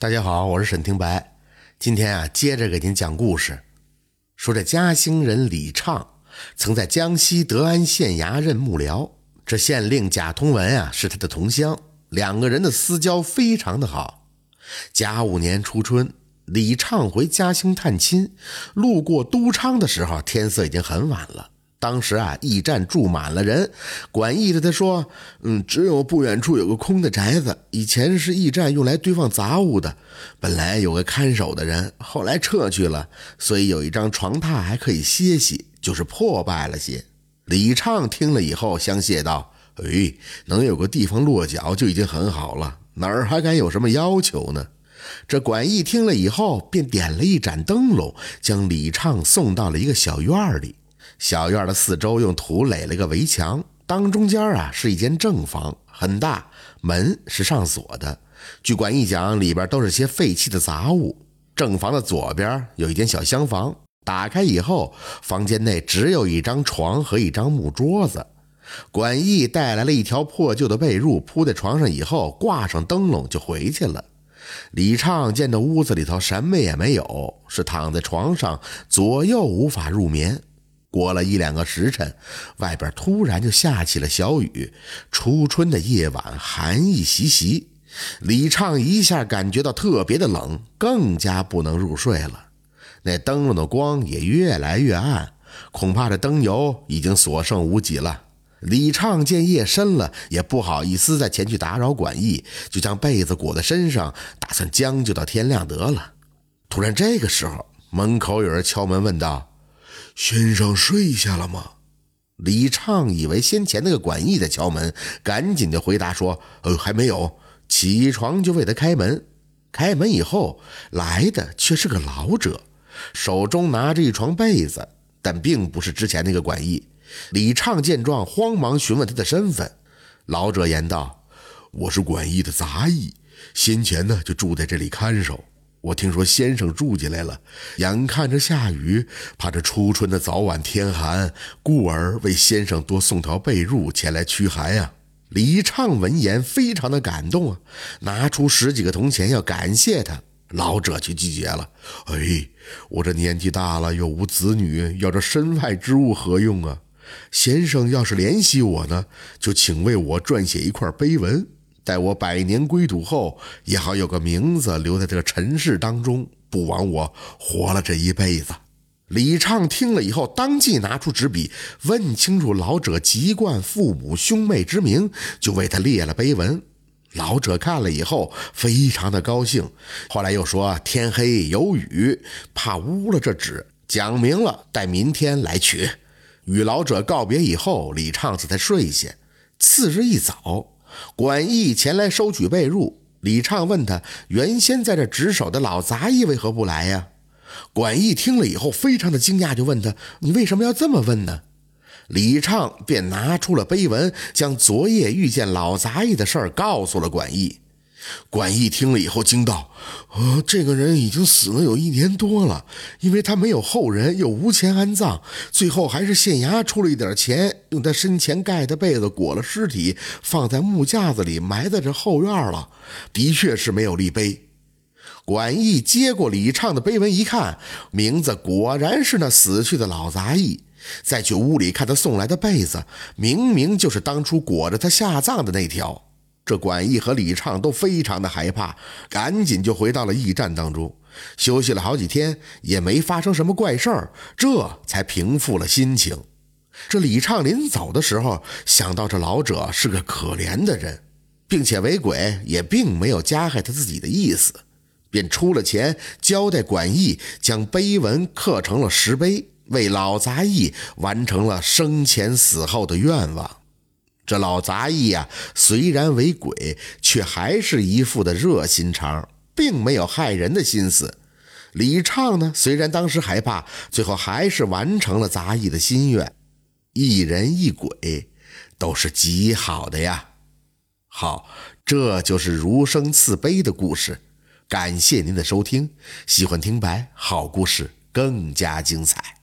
大家好，我是沈听白。今天啊，接着给您讲故事。说这嘉兴人李畅曾在江西德安县衙任幕僚，这县令贾通文啊是他的同乡，两个人的私交非常的好。甲午年初春，李畅回嘉兴探亲，路过都昌的时候，天色已经很晚了。当时啊，驿站住满了人。管驿的他说：“嗯，只有不远处有个空的宅子，以前是驿站用来堆放杂物的。本来有个看守的人，后来撤去了，所以有一张床榻还可以歇息，就是破败了些。”李畅听了以后，相谢道：“哎，能有个地方落脚就已经很好了，哪儿还敢有什么要求呢？”这管驿听了以后，便点了一盏灯笼，将李畅送到了一个小院里。小院的四周用土垒了个围墙，当中间啊是一间正房，很大，门是上锁的。据管驿讲，里边都是些废弃的杂物。正房的左边有一间小厢房，打开以后，房间内只有一张床和一张木桌子。管驿带来了一条破旧的被褥，铺在床上以后，挂上灯笼就回去了。李畅见这屋子里头什么也没有，是躺在床上左右无法入眠。过了一两个时辰，外边突然就下起了小雨。初春的夜晚，寒意袭袭，李畅一下感觉到特别的冷，更加不能入睡了。那灯笼的光也越来越暗，恐怕这灯油已经所剩无几了。李畅见夜深了，也不好意思再前去打扰管驿，就将被子裹在身上，打算将就到天亮得了。突然，这个时候门口有人敲门，问道。先生睡下了吗？李畅以为先前那个管驿在敲门，赶紧就回答说：“呃，还没有。”起床就为他开门。开门以后，来的却是个老者，手中拿着一床被子，但并不是之前那个管驿。李畅见状，慌忙询问他的身份。老者言道：“我是管驿的杂役，先前呢就住在这里看守。”我听说先生住进来了，眼看着下雨，怕这初春的早晚天寒，故而为先生多送条被褥前来驱寒呀。李畅闻言非常的感动啊，拿出十几个铜钱要感谢他，老者却拒绝了。哎，我这年纪大了，又无子女，要这身外之物何用啊？先生要是怜惜我呢，就请为我撰写一块碑文。待我百年归土后，也好有个名字留在这个尘世当中，不枉我活了这一辈子。李畅听了以后，当即拿出纸笔，问清楚老者籍贯、父母兄妹之名，就为他列了碑文。老者看了以后，非常的高兴。后来又说天黑有雨，怕污了这纸，讲明了，待明天来取。与老者告别以后，李畅这才睡下。次日一早。管义前来收取被褥，李畅问他：“原先在这值守的老杂役为何不来呀？”管义听了以后，非常的惊讶，就问他：“你为什么要这么问呢？”李畅便拿出了碑文，将昨夜遇见老杂役的事儿告诉了管义。管义听了以后惊道：“呃，这个人已经死了有一年多了，因为他没有后人，又无钱安葬，最后还是县衙出了一点钱，用他生前盖的被子裹了尸体，放在木架子里埋在这后院了。的确是没有立碑。”管义接过李畅的碑文一看，名字果然是那死去的老杂役。再去屋里看他送来的被子，明明就是当初裹着他下葬的那条。这管义和李畅都非常的害怕，赶紧就回到了驿站当中，休息了好几天，也没发生什么怪事儿，这才平复了心情。这李畅临走的时候，想到这老者是个可怜的人，并且为鬼也并没有加害他自己的意思，便出了钱交代管义，将碑文刻成了石碑，为老杂役完成了生前死后的愿望。这老杂役呀，虽然为鬼，却还是一副的热心肠，并没有害人的心思。李畅呢，虽然当时害怕，最后还是完成了杂役的心愿。一人一鬼，都是极好的呀。好，这就是儒生慈悲的故事。感谢您的收听，喜欢听白好故事更加精彩。